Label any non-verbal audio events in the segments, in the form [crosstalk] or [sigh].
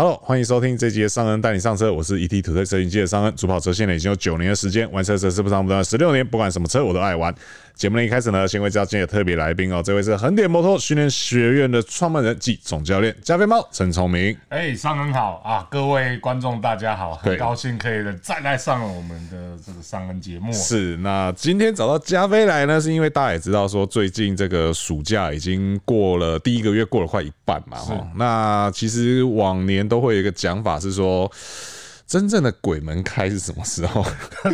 Hello，欢迎收听这集的尚恩带你上车，我是 ET 土特车云机的尚恩，主跑车现在已经有九年的时间，玩车车是不长不短十六年，不管什么车我都爱玩。节目的一开始呢，先介绍今天的特别来宾哦，这位是横点摩托训练学院的创办人暨总教练加菲猫陈聪明。哎，尚恩好啊，各位观众大家好，很高兴可以再来上我们的这个尚恩节目。是，那今天找到加菲来呢，是因为大家也知道说，最近这个暑假已经过了第一个月，过了快一半嘛。哈，那其实往年都会有一个讲法是说。真正的鬼门开是什么时候？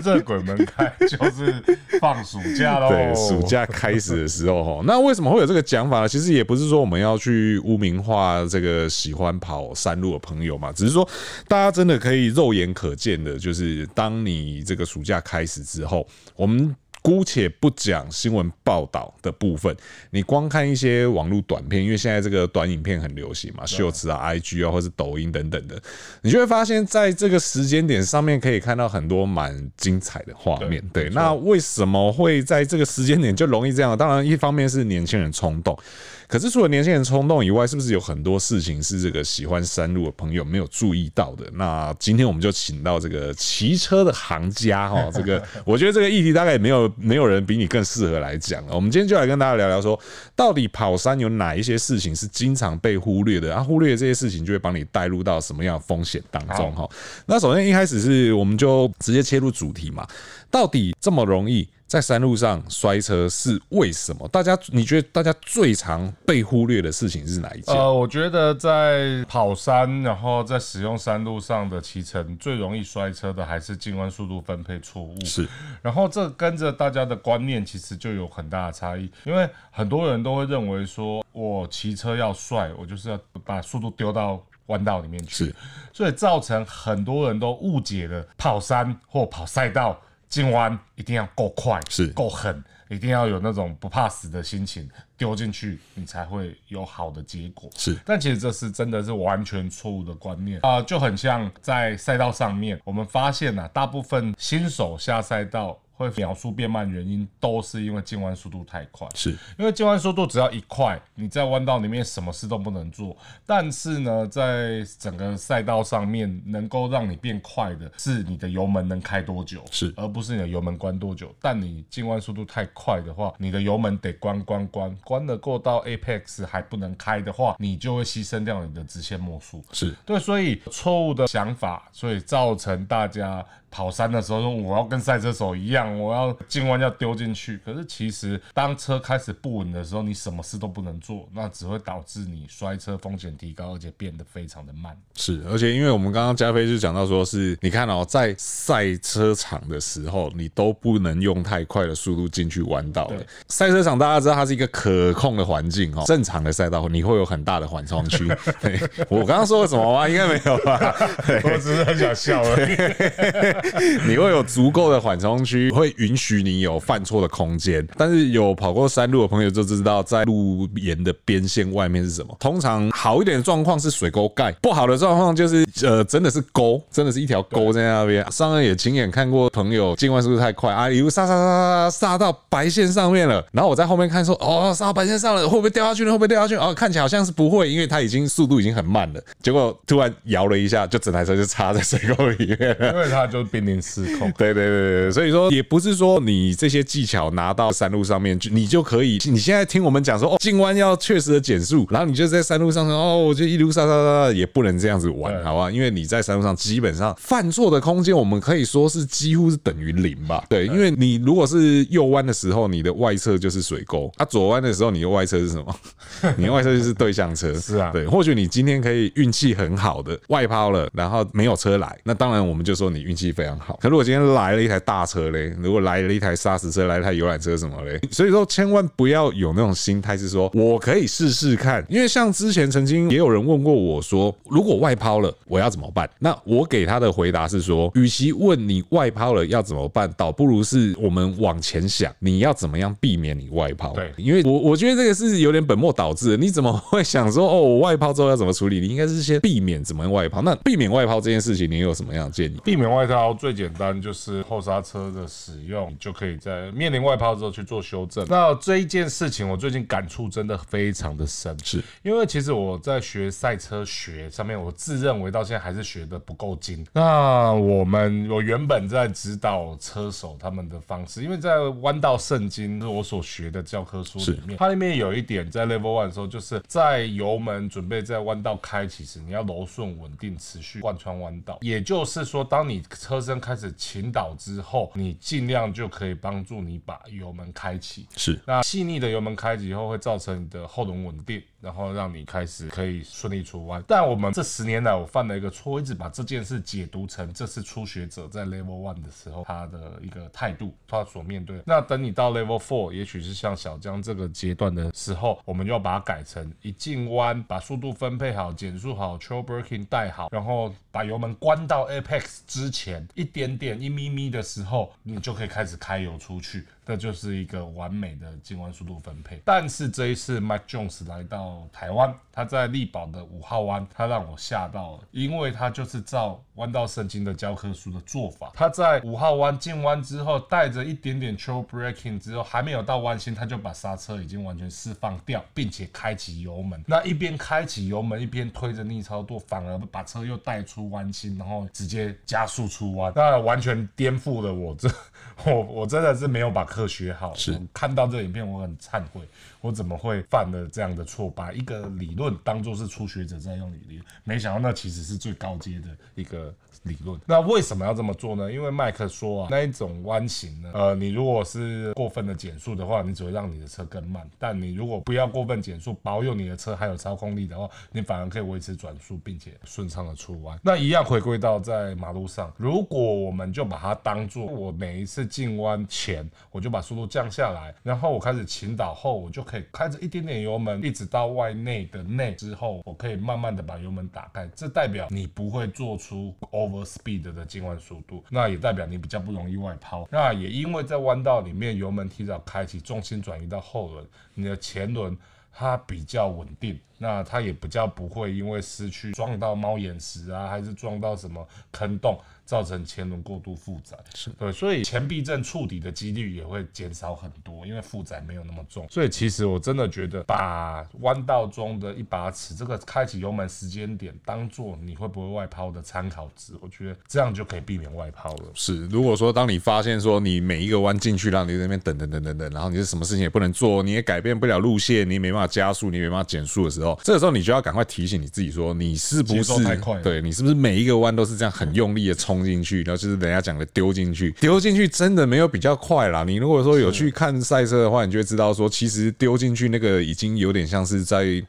这鬼门开就是放暑假喽。对，暑假开始的时候哈。那为什么会有这个讲法呢？其实也不是说我们要去污名化这个喜欢跑山路的朋友嘛，只是说大家真的可以肉眼可见的，就是当你这个暑假开始之后，我们。姑且不讲新闻报道的部分，你光看一些网络短片，因为现在这个短影片很流行嘛，秀词啊、IG 啊，或是抖音等等的，你就会发现在这个时间点上面可以看到很多蛮精彩的画面。对，那为什么会在这个时间点就容易这样？当然，一方面是年轻人冲动。可是除了年轻人冲动以外，是不是有很多事情是这个喜欢山路的朋友没有注意到的？那今天我们就请到这个骑车的行家哈，这个 [laughs] 我觉得这个议题大概也没有没有人比你更适合来讲了。我们今天就来跟大家聊聊说，到底跑山有哪一些事情是经常被忽略的？啊，忽略这些事情就会把你带入到什么样的风险当中哈？那首先一开始是我们就直接切入主题嘛，到底这么容易？在山路上摔车是为什么？大家你觉得大家最常被忽略的事情是哪一件？呃，我觉得在跑山，然后在使用山路上的骑乘，最容易摔车的还是进弯速度分配错误。是，然后这跟着大家的观念其实就有很大的差异，因为很多人都会认为说，我骑车要帅，我就是要把速度丢到弯道里面去，是，所以造成很多人都误解了跑山或跑赛道。进弯一定要够快，是够狠，一定要有那种不怕死的心情，丢进去你才会有好的结果。是，但其实这是真的是完全错误的观念啊、呃，就很像在赛道上面，我们发现啊，大部分新手下赛道。会秒速变慢，原因都是因为进弯速度太快。是因为进弯速度只要一快，你在弯道里面什么事都不能做。但是呢，在整个赛道上面，能够让你变快的是你的油门能开多久，是而不是你的油门关多久。但你进弯速度太快的话，你的油门得关关关，关得过到 Apex 还不能开的话，你就会牺牲掉你的直线末速。是对，所以错误的想法，所以造成大家。跑山的时候说我要跟赛车手一样，我要进弯要丢进去。可是其实当车开始不稳的时候，你什么事都不能做，那只会导致你摔车风险提高，而且变得非常的慢。是，而且因为我们刚刚加菲就讲到说，是你看哦，在赛车场的时候，你都不能用太快的速度进去弯道。赛车场大家知道它是一个可控的环境哦，[laughs] 正常的赛道你会有很大的缓冲区。[laughs] 我刚刚说了什么吗？应该没有吧？我只是很想笑而已。[laughs] 你会有足够的缓冲区，会允许你有犯错的空间。但是有跑过山路的朋友就知道，在路沿的边线外面是什么。通常好一点的状况是水沟盖，不好的状况就是呃，真的是沟，真的是一条沟在那边。上恩也亲眼看过朋友进弯速度太快啊，一路刹刹刹刹刹到白线上面了。然后我在后面看说，哦，刹到白线上了，会不会掉下去呢？会不会掉下去？哦，看起来好像是不会，因为它已经速度已经很慢了。结果突然摇了一下，就整台车就插在水沟里面了，因为它就。濒临失控，对对对对，所以说也不是说你这些技巧拿到山路上面，就你就可以。你现在听我们讲说哦，进弯要确实的减速，然后你就在山路上说哦，我就一路刹刹刹，也不能这样子玩，好吧？因为你在山路上基本上犯错的空间，我们可以说是几乎是等于零吧？对，因为你如果是右弯的时候，你的外侧就是水沟；啊，左弯的时候，你的外侧是什么？[laughs] 你的外侧就是对向车。是啊，对。或许你今天可以运气很好的外抛了，然后没有车来，那当然我们就说你运气非常。非常好。可如果今天来了一台大车嘞，如果来了一台砂石车，来了一台游览车什么嘞，所以说千万不要有那种心态，是说我可以试试看。因为像之前曾经也有人问过我说，如果外抛了，我要怎么办？那我给他的回答是说，与其问你外抛了要怎么办，倒不如是我们往前想，你要怎么样避免你外抛？对，因为我我觉得这个是有点本末倒置的。你怎么会想说哦，我外抛之后要怎么处理？你应该是先避免怎么样外抛。那避免外抛这件事情，你有什么样的建议？避免外抛。抛最简单，就是后刹车的使用，就可以在面临外抛之后去做修正。那这一件事情，我最近感触真的非常的深，是因为其实我在学赛车学上面，我自认为到现在还是学的不够精。那我们我原本在指导车手他们的方式，因为在弯道圣经是我所学的教科书里面，它里面有一点在 Level One 的时候，就是在油门准备在弯道开启时，你要柔顺稳定，持续贯穿弯道。也就是说，当你车身开始倾倒之后，你尽量就可以帮助你把油门开启。是，那细腻的油门开启以后，会造成你的后轮稳定。然后让你开始可以顺利出弯，但我们这十年来，我犯了一个错，一直把这件事解读成这是初学者在 Level One 的时候他的一个态度，他所面对。那等你到 Level Four，也许是像小江这个阶段的时候，我们就要把它改成一进弯把速度分配好，减速好，Trail breaking 带好，然后把油门关到 Apex 之前一点点一咪咪的时候，你就可以开始开油出去。这就是一个完美的进弯速度分配。但是这一次 Mike Jones 来到台湾，他在力宝的五号弯，他让我吓到了，因为他就是照弯道圣经的教科书的做法。他在五号弯进弯之后，带着一点点 trail breaking 之后，还没有到弯心，他就把刹车已经完全释放掉，并且开启油门。那一边开启油门，一边推着逆超舵，反而把车又带出弯心，然后直接加速出弯，那完全颠覆了我这 [laughs] 我我真的是没有把。课学好，是看到这个影片，我很忏悔，我怎么会犯了这样的错，把一个理论当做是初学者在用理论，没想到那其实是最高阶的一个。理论，那为什么要这么做呢？因为麦克说啊，那一种弯型呢，呃，你如果是过分的减速的话，你只会让你的车更慢；但你如果不要过分减速，保有你的车还有操控力的话，你反而可以维持转速，并且顺畅的出弯。那一样回归到在马路上，如果我们就把它当做我每一次进弯前，我就把速度降下来，然后我开始倾倒后，我就开着一点点油门，一直到外内的内之后，我可以慢慢的把油门打开。这代表你不会做出 over。speed 的进弯速度，那也代表你比较不容易外抛。那也因为在弯道里面，油门提早开启，重心转移到后轮，你的前轮它比较稳定，那它也比较不会因为失去撞到猫眼石啊，还是撞到什么坑洞。造成前轮过度负载，是对，所以前避震触底的几率也会减少很多，因为负载没有那么重。所以其实我真的觉得，把弯道中的一把尺，这个开启油门时间点，当做你会不会外抛的参考值，我觉得这样就可以避免外抛了。是，如果说当你发现说你每一个弯进去，让你在那边等等等等等，然后你是什么事情也不能做，你也改变不了路线，你没办法加速，你没办法减速的时候，这个时候你就要赶快提醒你自己说，你是不是？对，你是不是每一个弯都是这样很用力的冲？冲进去，然后就是人家讲的丢进去，丢进去真的没有比较快啦。你如果说有去看赛车的话，你就会知道说，其实丢进去那个已经有点像是在。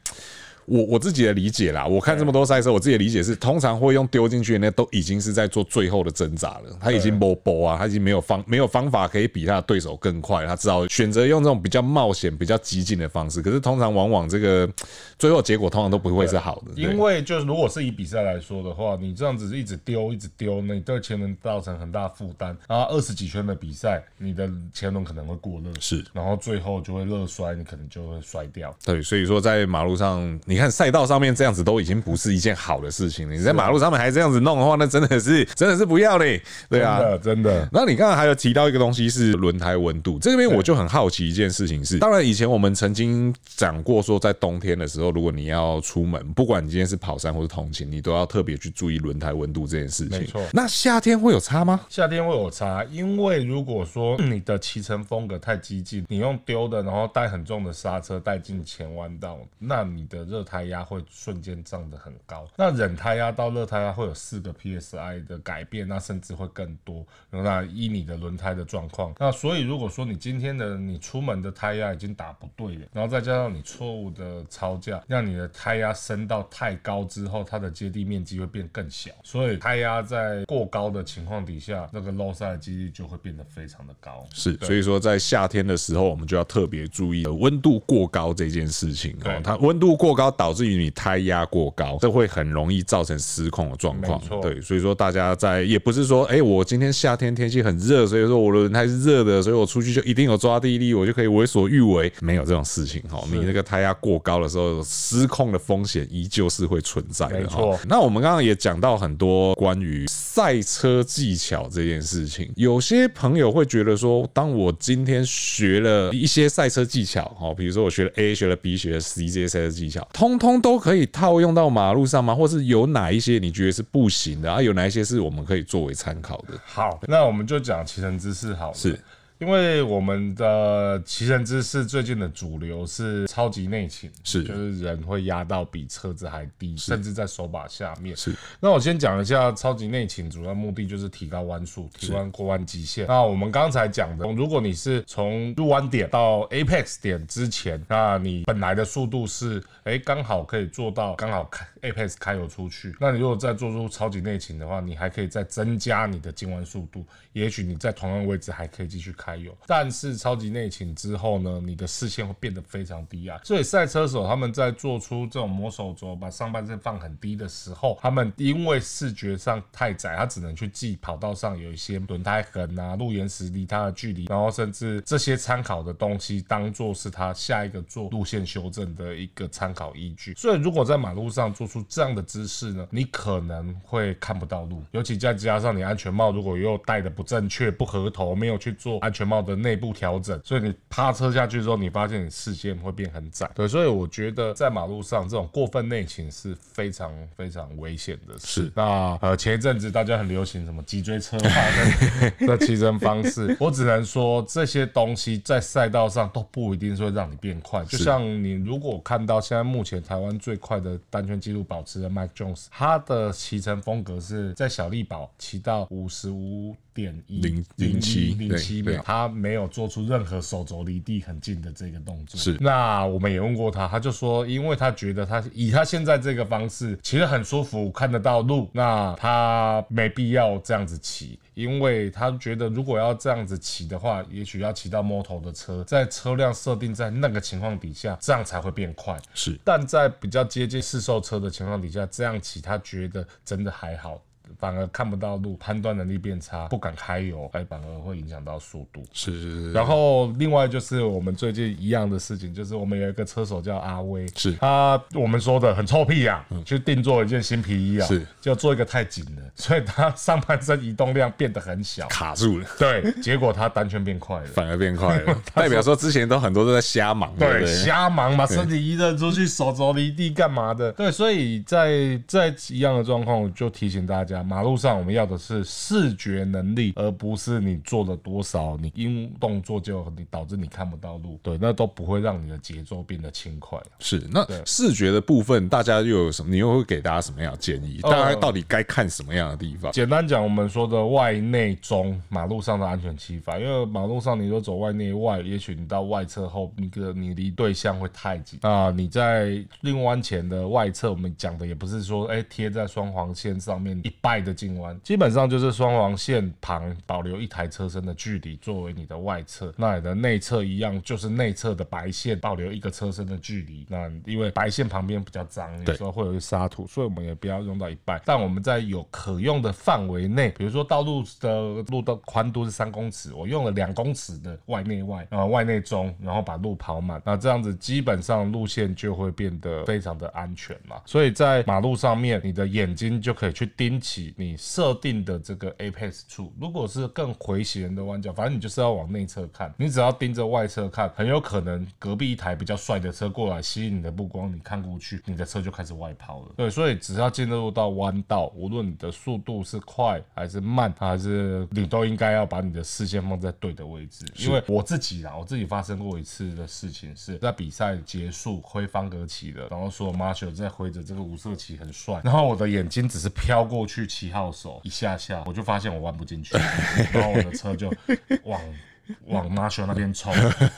我我自己的理解啦，我看这么多赛车，我自己的理解是，通常会用丢进去的那都已经是在做最后的挣扎了，他已经波波啊，他已经没有方没有方法可以比他的对手更快，他只好选择用这种比较冒险、比较激进的方式。可是通常往往这个最后结果通常都不会是好的，因为就是如果是以比赛来说的话，你这样子一直丢一直丢，那你对前轮造成很大负担。然后二十几圈的比赛，你的前轮可能会过热，是，然后最后就会热摔，你可能就会摔掉。对，所以说在马路上你。你看赛道上面这样子都已经不是一件好的事情了。你在马路上面还这样子弄的话，那真的是 [laughs] 真的是不要嘞。对啊，真的。那你刚刚还有提到一个东西是轮胎温度，这边我就很好奇一件事情是，当然以前我们曾经讲过说，在冬天的时候，如果你要出门，不管你今天是跑山或是通勤，你都要特别去注意轮胎温度这件事情。没错。那夏天会有差吗？夏天会有差，因为如果说你的骑乘风格太激进，你用丢的，然后带很重的刹车带进前弯道，那你的热胎压会。瞬间涨得很高，那冷胎压到热胎压会有四个 psi 的改变，那甚至会更多。那依你的轮胎的状况，那所以如果说你今天的你出门的胎压已经打不对了，然后再加上你错误的超价，让你的胎压升到太高之后，它的接地面积会变更小，所以胎压在过高的情况底下，那个漏塞的几率就会变得非常的高。是，所以说在夏天的时候，我们就要特别注意温度过高这件事情哦。它温度过高，导致于你胎压过高，这会很容易造成失控的状况。对，所以说大家在也不是说，哎，我今天夏天天气很热，所以说我的轮胎是热的，所以我出去就一定有抓地力，我就可以为所欲为，[laughs] 没有这种事情哈。你那个胎压过高的时候，失控的风险依旧是会存在的。没错。那我们刚刚也讲到很多关于赛车技巧这件事情，有些朋友会觉得说，当我今天学了一些赛车技巧，哈，比如说我学了 A，学了 B，学了 C 这些赛车技巧，通通通都可以套用到马路上吗？或是有哪一些你觉得是不行的啊？有哪一些是我们可以作为参考的？好，那我们就讲骑乘姿势好了。是。因为我们的骑乘姿势最近的主流是超级内倾，是就是人会压到比车子还低，甚至在手把下面。是，那我先讲一下超级内倾，主要目的就是提高弯速，提高过弯极限。那我们刚才讲的，如果你是从入弯点到 apex 点之前，那你本来的速度是哎刚好可以做到刚好开 apex 开油出去，那你如果再做出超级内倾的话，你还可以再增加你的进弯速度，也许你在同样位置还可以继续开。油，但是超级内倾之后呢，你的视线会变得非常低啊。所以赛车手他们在做出这种磨手肘，把上半身放很低的时候，他们因为视觉上太窄，他只能去记跑道上有一些轮胎痕啊、路沿石离他的距离，然后甚至这些参考的东西当做是他下一个做路线修正的一个参考依据。所以如果在马路上做出这样的姿势呢，你可能会看不到路，尤其再加上你安全帽如果又戴的不正确、不合头，没有去做安。全帽的内部调整，所以你趴车下去之后，你发现你视线会变很窄。对，所以我觉得在马路上这种过分内倾是非常非常危险的事。是。那呃，前一阵子大家很流行什么脊椎车化的骑乘方式，我只能说这些东西在赛道上都不一定会让你变快。就像你如果看到现在目前台湾最快的单圈纪录保持的 Mac Jones，他的骑乘风格是在小力宝骑到五十五。点一零零七零七秒，他没有做出任何手肘离地很近的这个动作。是，那我们也问过他，他就说，因为他觉得他以他现在这个方式其实很舒服，看得到路，那他没必要这样子骑，因为他觉得如果要这样子骑的话，也许要骑到摸头的车，在车辆设定在那个情况底下，这样才会变快。是，但在比较接近试售车的情况底下，这样骑他觉得真的还好。反而看不到路，判断能力变差，不敢开油，哎，反而会影响到速度。是是是。然后另外就是我们最近一样的事情，就是我们有一个车手叫阿威，是他我们说的很臭屁呀、啊，嗯、去定做一件新皮衣啊，是就做一个太紧了，所以他上半身移动量变得很小，卡住了。对，结果他单圈变快了，反而变快了，[laughs] 代表说之前都很多都在瞎忙，对，瞎忙嘛身体移动出去，手肘离地干嘛的？对，所以在在一样的状况，就提醒大家。马路上我们要的是视觉能力，而不是你做了多少，你因动作就你导致你看不到路，对，那都不会让你的节奏变得轻快。是，那视觉的部分，大家又有什么？你又会给大家什么样的建议？大家到底该看什么样的地方？简单讲，我们说的外内中马路上的安全骑法，因为马路上你说走外内外，也许你到外侧后，那个你离对象会太近啊。你在另弯前的外侧，我们讲的也不是说哎贴在双黄线上面一掰。的进弯基本上就是双黄线旁保留一台车身的距离作为你的外侧，那你的内侧一样就是内侧的白线保留一个车身的距离。那因为白线旁边比较脏，有时候会有一沙土，所以我们也不要用到一半。但我们在有可用的范围内，比如说道路的路的宽度是三公尺，我用了两公尺的外内外啊外内中，然后把路跑满，那这样子基本上路线就会变得非常的安全嘛。所以在马路上面，你的眼睛就可以去盯起。你设定的这个 apex 处，如果是更回旋的弯角，反正你就是要往内侧看。你只要盯着外侧看，很有可能隔壁一台比较帅的车过来吸引你的目光，你看过去，你的车就开始外抛了。对，所以只要进入到弯道，无论你的速度是快还是慢，还是你都应该要把你的视线放在对的位置。因为我自己啊，我自己发生过一次的事情是在比赛结束挥方格旗的，然后说 Marshall 在挥着这个五色旗很帅，然后我的眼睛只是飘过去。七号手一下下，我就发现我弯不进去，然后我的车就往 [laughs] 往 Marshall 那边冲，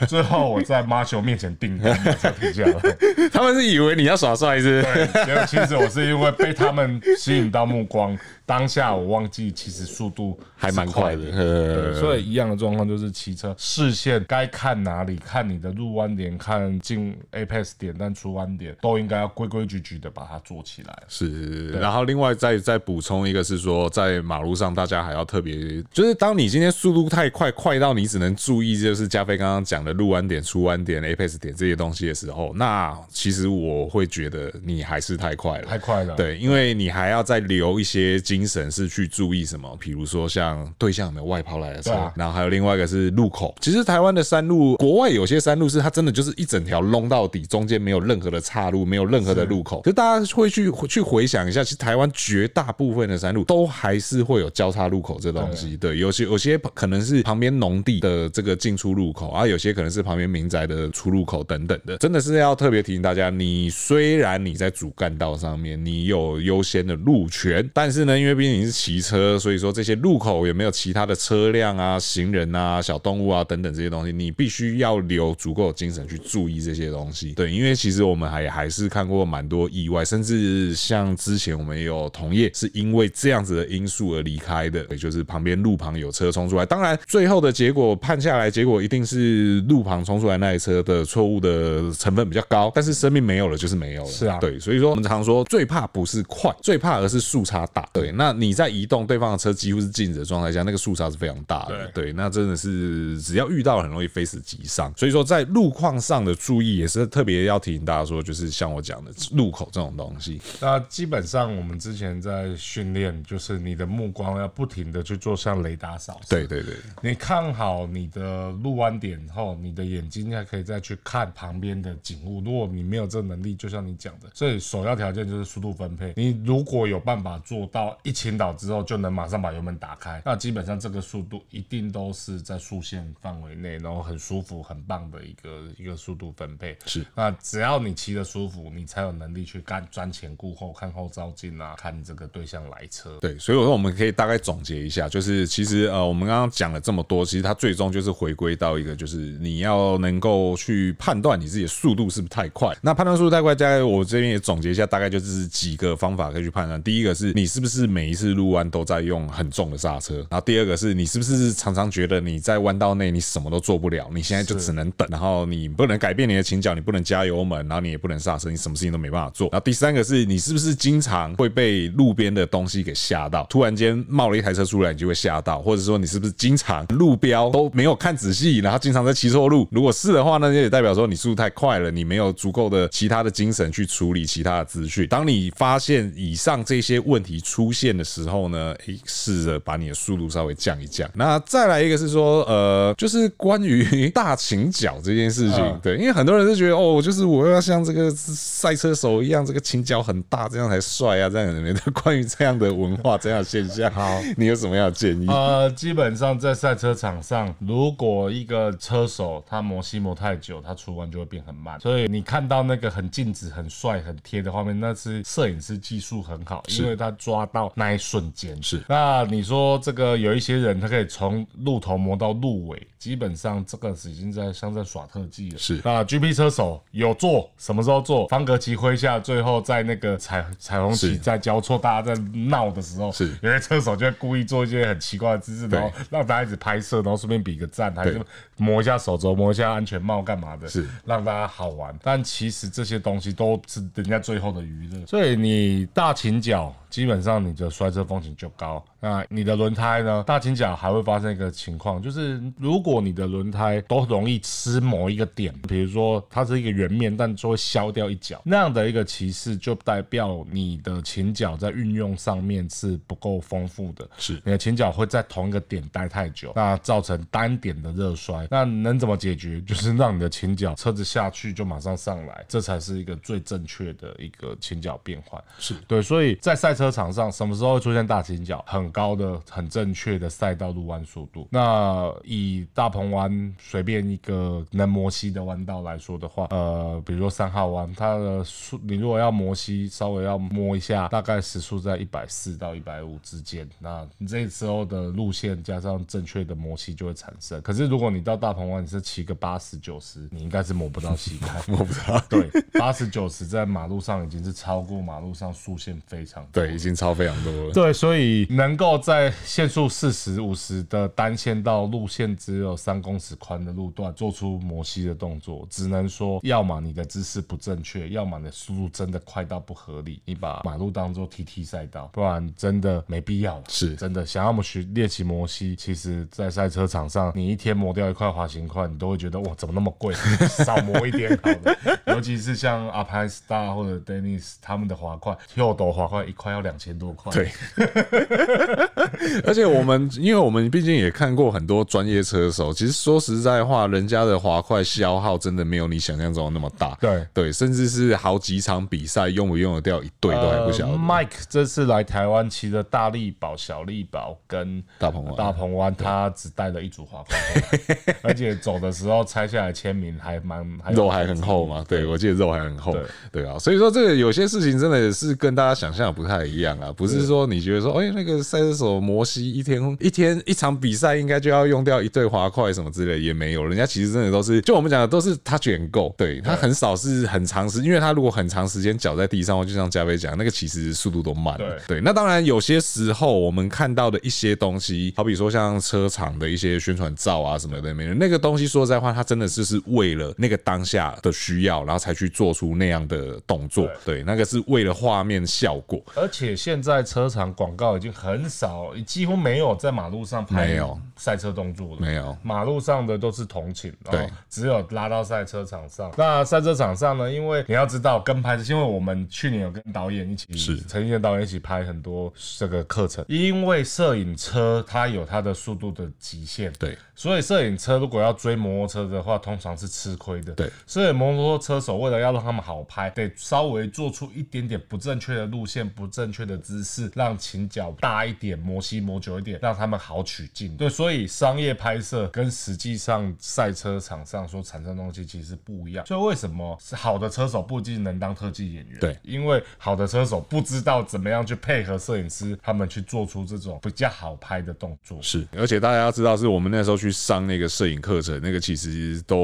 最后我在 Marshall 面前定杆才停下来。他们是以为你要耍帅是？对，其实我是因为被他们吸引到目光。当下我忘记，其实速度还蛮快的。对，所以一样的状况就是骑车视线该看哪里，看你的入弯点，看进 Apex 点，但出弯点都应该要规规矩矩的把它做起来。是，然后另外再再补充一个，是说在马路上大家还要特别，就是当你今天速度太快，快到你只能注意就是加菲刚刚讲的入弯点、出弯点、Apex 点这些东西的时候，那其实我会觉得你还是太快了，太快了。对，因为你还要再留一些精神是去注意什么，比如说像对象有没有外抛来的车，啊、然后还有另外一个是路口。其实台湾的山路，国外有些山路是它真的就是一整条弄到底，中间没有任何的岔路，没有任何的路口。就大家会去去回想一下，其实台湾绝大部分的山路都还是会有交叉路口这东西。对，有些有些可能是旁边农地的这个进出入口啊，有些可能是旁边民宅的出入口等等的。真的是要特别提醒大家，你虽然你在主干道上面，你有优先的路权，但是呢，因为毕竟你是骑车，所以说这些路口有没有其他的车辆啊、行人啊、小动物啊等等这些东西，你必须要留足够的精神去注意这些东西。对，因为其实我们还还是看过蛮多意外，甚至像之前我们也有同业是因为这样子的因素而离开的，也就是旁边路旁有车冲出来，当然最后的结果判下来，结果一定是路旁冲出来那一车的错误的成分比较高，但是生命没有了就是没有了。是啊，对，所以说我们常说最怕不是快，最怕而是速差大。对，那你在移动，对方的车几乎是静止的状态下，那个速差是非常大的。对，对，那真的是只要遇到很容易非死即伤。所以说在路况上的注意也是特别要提醒大家说，就是像我讲的路口这种东西。那基本上我们之前在训练，就是你的目光要不停的去做像雷达扫。对对对，你看好你的路弯点后，你的眼睛还可以再去看旁边的景物。如果你没有这个能力，就像你讲的，所以首要条件就是速度分配。你如果有办法做到一倾倒之后就能马上把油门打开，那基本上这个速度一定都是在速限范围内，然后很舒服、很棒的一个一个速度分配。是，那只要你骑得舒服，你才有能力去干瞻前顾后、看后照镜啊，看这个对象来车。对，所以我说我们可以大概总结一下，就是其实呃，我们刚刚讲了这么多，其实它最终就是回归到一个，就是你要能够去判断你自己的速度是不是太快。那判断速度太快，大概我这边也总结一下，大概就是几个方法可以去判断。第一个是你是不是每一次入弯都在用很重的刹车，然后第二个是你是不是常常觉得你在弯道内你什么都做不了，你现在就只能等，然后你不能改变你的倾角，你不能加油门，然后你也不能刹车，你什么事情都没办法做。然后第三个是你是不是经常会被路边的东西给吓到，突然间冒了一台车出来，你就会吓到，或者说你是不是经常路标都没有看仔细，然后经常在骑错路？如果是的话，那也代表说你速度太快了，你没有足够的其他的精神去处理其他的资讯。当你发现以上这些问题出现的时候呢，诶，试着把你的速度稍微降一降。那再来一个是说，呃，就是关于大倾角这件事情，对，因为很多人都觉得哦，就是我要像这个赛车手一样，这个倾角很大，这样才帅啊，这样的。[laughs] 关于这样的文化，这样的现象，好，你有什么样的建议？呃，基本上在赛车场上，如果一个车手他磨漆磨太久，他出弯就会变很慢。所以你看到那个很静止、很帅、很贴的画面，那是摄影师技术很好，因为他抓到那一瞬间。是。那你说这个有一些人，他可以从路头磨到路尾，基本上这个是已经在像在耍特技了。是。那 GP 车手有做，什么时候做？方格旗麾下，最后在那个彩彩虹旗在交错，大家在闹的时候，是。有些车手就会故意做一些很奇怪的姿势，然后让大家一直拍摄，然后顺便比个赞，还是摸一下手肘，摸一下安全帽，干嘛的？是。让大家好玩。但其实这些东西都是人家最后的娱乐。所以你大倾角。基本上你的摔车风险就高。那你的轮胎呢？大倾角还会发生一个情况，就是如果你的轮胎都容易吃某一个点，比如说它是一个圆面，但就会削掉一角，那样的一个骑士就代表你的倾角在运用上面是不够丰富的。是，你的倾角会在同一个点待太久，那造成单点的热衰。那能怎么解决？就是让你的倾角车子下去就马上上来，这才是一个最正确的一个倾角变换。是对，所以在赛车场上什么时候会出现大倾角？很很高的、很正确的赛道路弯速度。那以大鹏湾随便一个能磨吸的弯道来说的话，呃，比如说三号弯，它的速你如果要磨吸，稍微要摸一下，大概时速在一百四到一百五之间。那你这时候的路线加上正确的磨吸就会产生。可是如果你到大鹏湾，你是骑个八十九十，你应该是磨不到膝盖，[laughs] 摸不到。[laughs] 对，八十九十在马路上已经是超过马路上速限非常多，对，已经超非常多了。对，所以能够在限速四十五十的单线道路线只有三公尺宽的路段做出摩西的动作，只能说，要么你的姿势不正确，要么你的速度真的快到不合理，你把马路当做 TT 赛道，不然真的没必要。是真的想要么学练习摩西，其实在赛车场上，你一天磨掉一块滑行块，你都会觉得哇，怎么那么贵？[laughs] 少磨一点好了。尤其是像 Alpine Star 或者 Dennis 他们的滑块，Hyodo 滑块一块要两千多块。对，[laughs] [laughs] 而且我们，因为我们毕竟也看过很多专业车手，其实说实在话，人家的滑块消耗真的没有你想象中那么大。对对，甚至是好几场比赛用不用得掉一对都还不晓得。呃、Mike 这次来台湾骑的大力宝、小力宝跟大鹏湾，大鹏湾他只带了一组滑块，[laughs] 而且走的时候拆下来签名还蛮肉还很厚嘛。对，我记得肉还很厚。对，对啊，所以说这个有些事情真的是跟大家想象的不太一样啊，不是说你觉得说，哎，那个赛车手摩西一天一天一场比赛应该就要用掉一对滑块什么之类，也没有，人家其实真的都是，就我们讲的都是他卷够，对他很少是很长时，因为他如果很长时间脚在地上，就像加菲讲，那个其实速度都慢。对，对，那当然有些时候我们看到的一些东西，好比说像车厂的一些宣传照啊什么的，没有那个东西，说实在话，他真的是是为了那个当下的需要，然后才去做出那样的动作。对，对，那个是为了画面效果。而且现在车厂广告已经很少，几乎没有在马路上拍有赛车动作了。没有，马路上的都是同情，对，只有拉到赛车场上。那赛车场上呢？因为你要知道跟拍，是因为我们去年有跟导演一起，是陈奕迅导演一起拍很多这个课程。因为摄影车它有它的速度的极限，对，所以摄影车如果要追摩托车的话，通常是吃亏的。对，所以摩托车手为了要让他们好拍，得稍微做出一点点不正确的路线、不正确的姿势，让倾角大一点，磨细磨久一点，让他们好取镜。对，所以商业拍摄跟实际上赛车场上所产生的东西其实不一样。所以为什么是好的车手不一定能当特技演员？对，因为好的车手不知道怎么样去配合摄影师，他们去做出这种比较好拍的动作。是，而且大家要知道，是我们那时候去上那个摄影课程，那个其实都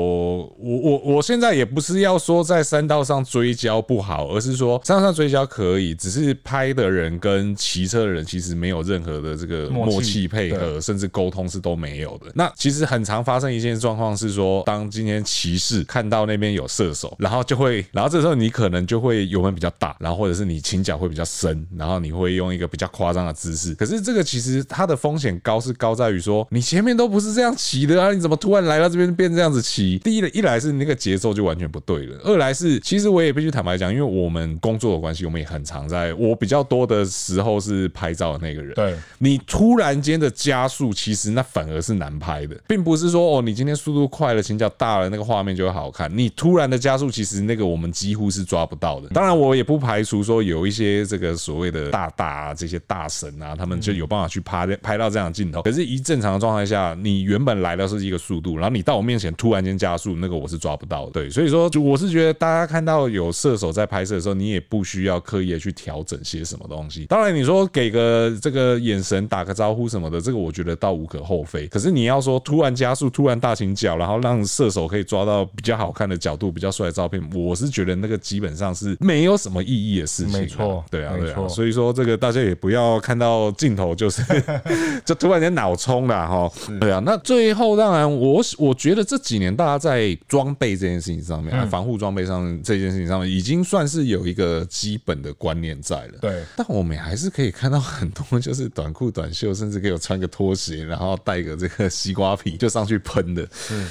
我我我现在也不是要说在山道上追焦不好，而是说山道上追焦可以，只是拍的人跟骑车的人其实没有任何的这个默契配合，甚至沟通是都没有的。那其实很常发生一件状况是说，当今天骑士看到那边有射手，然后就会，然后这时候你可能就会油门比较大，然后或者是你倾角会比较深，然后你会用一个比较夸张的姿势。可是这个其实它的风险高是高在于说，你前面都不是这样骑的啊，你怎么突然来到这边变这样子骑？第一的一来是那个节奏就完全不对了，二来是其实我也必须坦白讲，因为我们工作的关系，我们也很常在，我比较多的时候是拍照的那个人。对，你突然间的加速，其实那反而是难拍的，并不是说哦，你今天速度快了，倾角大了，那个画面就会好看。你突然的加速，其实那个我们几乎是抓不到的。当然，我也不排除说有一些这个所谓的大大啊，这些大神啊，他们就有办法去拍拍到这样的镜头。可是，一正常的状态下，你原本来的是一个速度，然后你到我面前突然间加速，那个我是抓不到的。对，所以说，就我是觉得大家看到有射手在拍摄的时候，你也不需要刻意的去调整些什么东西。当然，你说给个这个眼神打个招呼什么的，这个我觉得倒无可厚非。可是你要说突然加速、突然大型脚，然后让射手可以抓到比较好看的角度、比较帅的照片，我是觉得那个基本上是没有什么意义的事情。没错，对啊，对啊。所以说这个大家也不要看到镜头就是 [laughs] 就突然间脑冲了哈。对啊，那最后当然我我觉得这几年大家在装备这件事情上面，防护装备上这件事情上面，已经算是有一个基本的观念在了。对，但我们还是可以看到很多就是短裤短袖，甚至给我穿个拖鞋，然后带个这个西瓜皮就上去喷的。嗯，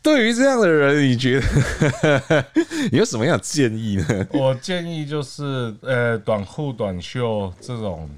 对于这样的人，你觉得 [laughs] 你有什么样的建议呢？我建议就是，呃，短裤短袖这种。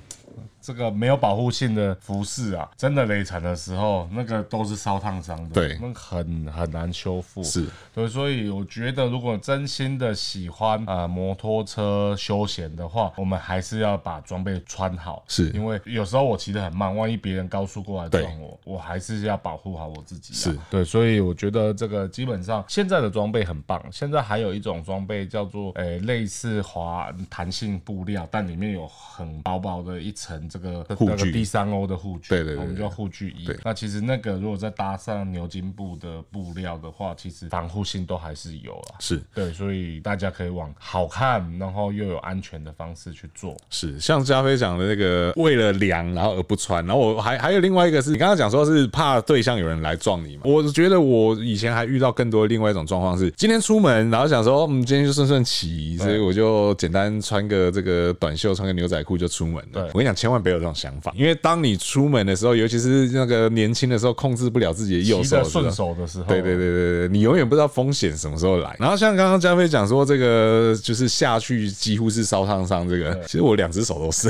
这个没有保护性的服饰啊，真的累残的时候，那个都是烧烫伤的，对，那很很难修复。是，对，所以我觉得，如果真心的喜欢啊、呃、摩托车休闲的话，我们还是要把装备穿好。是，因为有时候我骑得很慢，万一别人高速过来撞我，我还是要保护好我自己、啊。是对，所以我觉得这个基本上现在的装备很棒。现在还有一种装备叫做诶、欸、类似滑弹性布料，但里面有很薄薄的一层这个护具 D 三 O 的护具，对对对，我们叫护具衣。那其实那个如果再搭上牛津布的布料的话，其实防护性都还是有啊。是对，所以大家可以往好看，然后又有安全的方式去做。是像加菲讲的那个为了凉然后而不穿，然后我还还有另外一个是你刚刚讲说是怕对象有人来撞你嘛？我觉得我以前还遇到更多另外一种状况是，今天出门然后想说，嗯，今天就顺顺骑，所以我就简单穿个这个短袖，穿个牛仔裤就出门了。对，我跟你讲，千万别有这种想法，因为当你出门的时候，尤其是那个年轻的时候，控制不了自己的右手顺手的时候，对对对对对，你永远不知道风险什么时候来。然后像刚刚加菲讲说，这个就是下去几乎是烧烫伤，这个其实我两只手都是，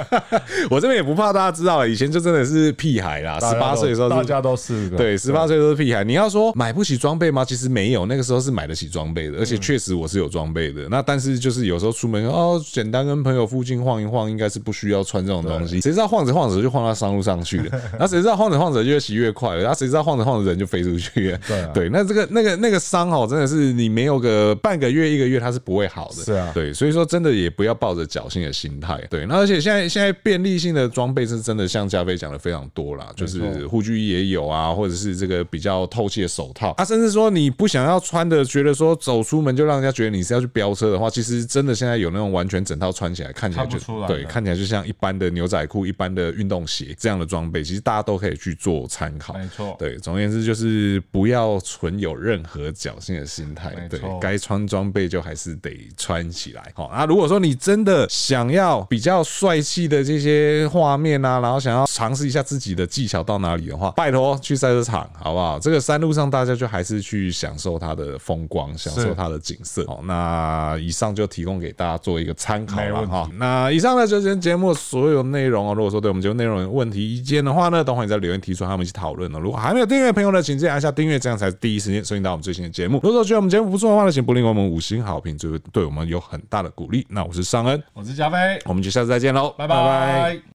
[laughs] 我这边也不怕大家知道，以前就真的是屁孩啦，十八岁的时候大家都是对，十八岁都是屁孩。你要说买不起装备吗？其实没有，那个时候是买得起装备的，而且确实我是有装备的。那但是就是有时候出门哦，简单跟朋友附近晃一晃，应该是不需要穿这种东西。谁知道晃着晃着就晃到商路上去了，[laughs] 那谁知道晃着晃着就越骑越快了，然后谁知道晃着晃着人就飞出去了。对 [laughs] 对，那这个那个那个伤哦，真的是你没有个半个月一个月，它是不会好的。是啊，对，所以说真的也不要抱着侥幸的心态。对，那而且现在现在便利性的装备是真的像加菲讲的非常多啦，就是护具衣也有啊，或者是这个比较透气的手套啊，甚至说你不想要穿的，觉得说走出门就让人家觉得你是要去飙车的话，其实真的现在有那种完全整套穿起来看起来就对，看起来就像一般的牛仔裤、一般的运动鞋这样的装备，其实大家都可以去做参考。没错，对，总而言之就是不要存有任何侥幸的心态，对，该穿装备就还是得穿起来。好，那如果说你真的想要比较帅气的这些画面啊，然后想要尝试一下自己的技巧到哪里的话，拜托去赛车场，好不好？这个山路上大家就还是去享受它的风光，享受它的景色。好，那以上就提供给大家做一个参考了哈。那以上呢就是节目所有内容哦。如果说对我们节目内容有问题、意见的话呢，等会你在留言提出，和我们一起讨论哦。如果还没有订阅的朋友呢，请记得按下订阅，这样才是第一时间收听到我们最新的节目。如果说觉得我们节目不错的话呢，请不吝给我们五星好评，就会对我们有很大的鼓励。那我是尚恩，我是加菲，我们就下次再见喽，拜拜。